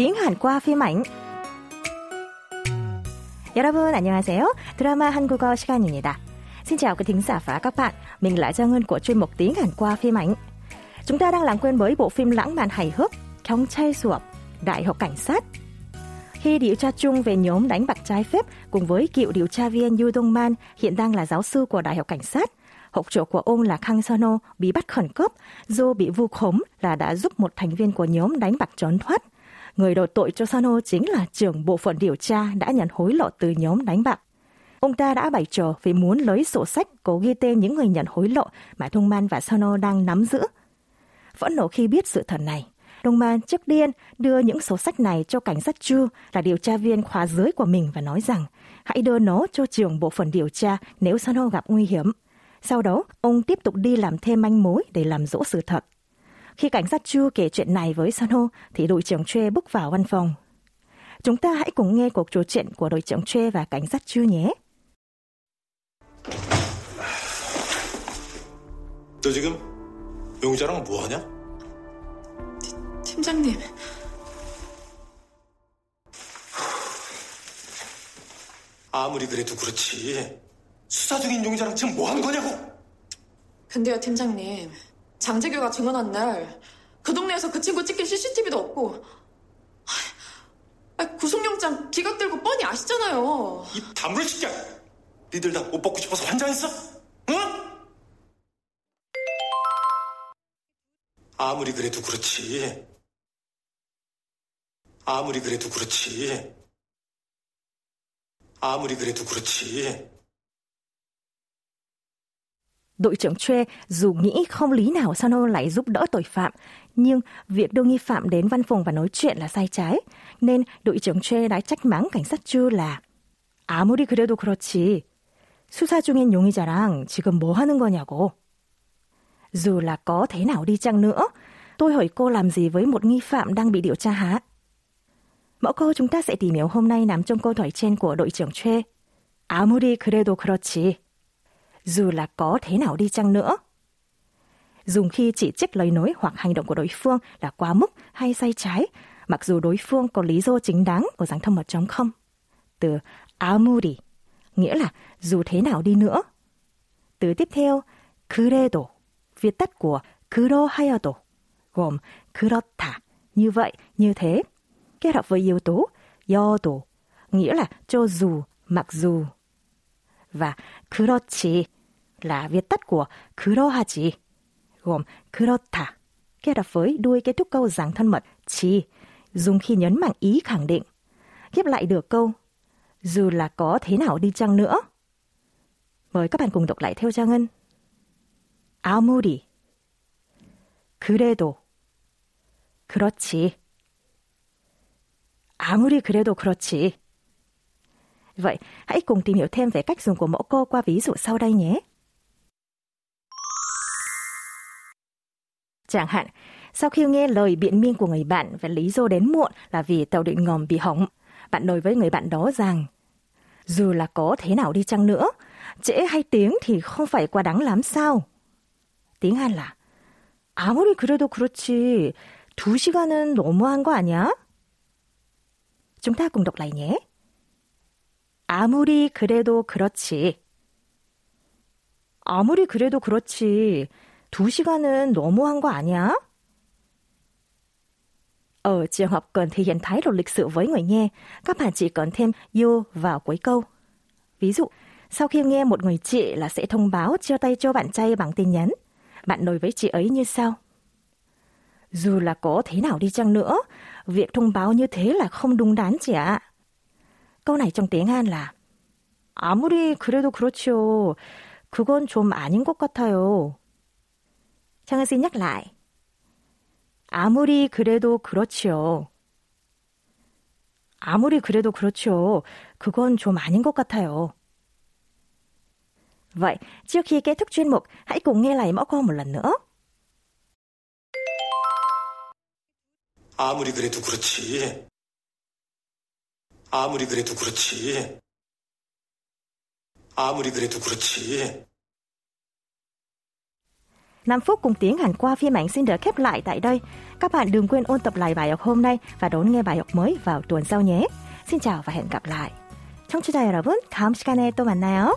tiếng Hàn qua phim ảnh. 여러분 안녕하세요. 드라마 한국어 시간입니다. Xin chào quý thính giả và các bạn. Mình là Giang Ngân của chuyên mục tiếng Hàn qua phim ảnh. Chúng ta đang làm quen với bộ phim lãng mạn hài hước 경찰 수업, Đại học Cảnh sát. Khi điều tra chung về nhóm đánh bạc trái phép cùng với cựu điều tra viên Yu Dong Man hiện đang là giáo sư của Đại học Cảnh sát, học trò của ông là Kang Sono bị bắt khẩn cấp do bị vu khống là đã giúp một thành viên của nhóm đánh bạc trốn thoát. Người đổ tội cho Sano chính là trưởng bộ phận điều tra đã nhận hối lộ từ nhóm đánh bạc. Ông ta đã bày trò vì muốn lấy sổ sách có ghi tên những người nhận hối lộ mà Thông Man và Sano đang nắm giữ. Phẫn nộ khi biết sự thật này, Đông Man trước điên đưa những sổ sách này cho cảnh sát Chu là điều tra viên khóa dưới của mình và nói rằng hãy đưa nó cho trưởng bộ phận điều tra nếu Sano gặp nguy hiểm. Sau đó, ông tiếp tục đi làm thêm manh mối để làm rõ sự thật. Khi cảnh sát Chu kể chuyện này với Sono, thì đội trưởng Chue bước vào văn phòng. Chúng ta hãy cùng nghe cuộc trò chuyện của đội trưởng Chue và cảnh sát Chu nhé. 너 지금 용자랑 뭐 하냐? 팀장님, 아무리 그래도 그렇지. 수사 중인 용자랑 지금 뭐 하는 거냐고? 근데요, 팀장님. 장재규가 증언한 날, 그 동네에서 그 친구 찍힌 CCTV도 없고, 아, 구속영장 기각들고 뻔히 아시잖아요. 이 다물을 시켜! 니들 다 옷 벗고 싶어서 환장했어? 응? 아무리 그래도 그렇지. 아무리 그래도 그렇지. 아무리 그래도 그렇지. Đội trưởng Chue dù nghĩ không lý nào Sono lại giúp đỡ tội phạm, nhưng việc đưa nghi phạm đến văn phòng và nói chuyện là sai trái, nên đội trưởng Chue đã trách mắng cảnh sát Chu là 아무리 그래도 그렇지. 수사 중인 용의자랑 지금 뭐 하는 거냐고. Dù là có thế nào đi chăng nữa, tôi hỏi cô làm gì với một nghi phạm đang bị điều tra hả? Mẫu câu chúng ta sẽ tìm hiểu hôm nay nằm trong câu hỏi trên của đội trưởng Chue. 아무리 그래도 그렇지. dù là có thế nào đi chăng nữa. Dùng khi chỉ trích lời nói hoặc hành động của đối phương là quá mức hay sai trái, mặc dù đối phương có lý do chính đáng ở dạng thông mật trong không. Từ amuri, nghĩa là dù thế nào đi nữa. Từ tiếp theo, kuredo, viết tắt của kuro hayato, gồm kurotta, như vậy, như thế. Kết hợp với yếu tố "yodo" nghĩa là cho dù, mặc dù Và 그렇지 là viết tắt của 그러하지, gồm 그렇다, kết hợp với đuôi kết thúc câu dạng thân mật chi, dùng khi nhấn mạnh ý khẳng định. Ghép lại được câu, dù là có thế nào đi chăng nữa. Mời các bạn cùng đọc lại theo Trang Ngân. 아무리 그래도 그렇지 아무리 그래도 그렇지. Vậy, hãy cùng tìm hiểu thêm về cách dùng của mẫu câu qua ví dụ sau đây nhé. Chẳng hạn, sau khi nghe lời biện minh của người bạn và lý do đến muộn là vì tàu điện ngầm bị hỏng, bạn nói với người bạn đó rằng dù là có thế nào đi chăng nữa, trễ hay tiếng thì không phải quá đáng lắm sao? tiếng Hàn là 아무리 그래도 그렇지. 두 시간은 너무한 거 아니야? Chúng ta cùng đọc lại nhé. 아무리 그래도 그렇지. 아무리 그래도 그렇지. 두 시간은 너무한 거 아니야? Ở trường hợp cần thể hiện thái độ lịch sự với người nghe, các bạn chỉ cần thêm you vào cuối câu. Ví dụ, sau khi nghe một người chị là sẽ thông báo chia tay cho bạn trai bằng tin nhắn. Bạn nói với chị ấy như sau. Dù là có thế nào đi chăng nữa, việc thông báo như thế là không đúng đắn chị ạ. câu này trong tiếng Hàn là 아무리 그래도 그렇죠. 그건 좀 아닌 것 같아요. 창은 xin nhắc lại. 아무리 그래도 그렇지요. 아무리 그래도 그렇죠. 그건 좀 아닌 것 같아요. Vậy, trước khi kết thúc chuyên mục, hãy cùng nghe lại mẫu câu một lần nữa. 아무리 그래도 그렇지. 아무리 그래도 그렇지. 아무리 그래도 그렇지. 5 phút cùng tiếng Hàn qua phim ảnh xin được khép lại tại đây. Các bạn đừng quên ôn tập lại bài học hôm nay và đón nghe bài học mới vào tuần sau nhé. xin chào và hẹn gặp lại. 청취자 여러분, 다음 시간에 또 만나요.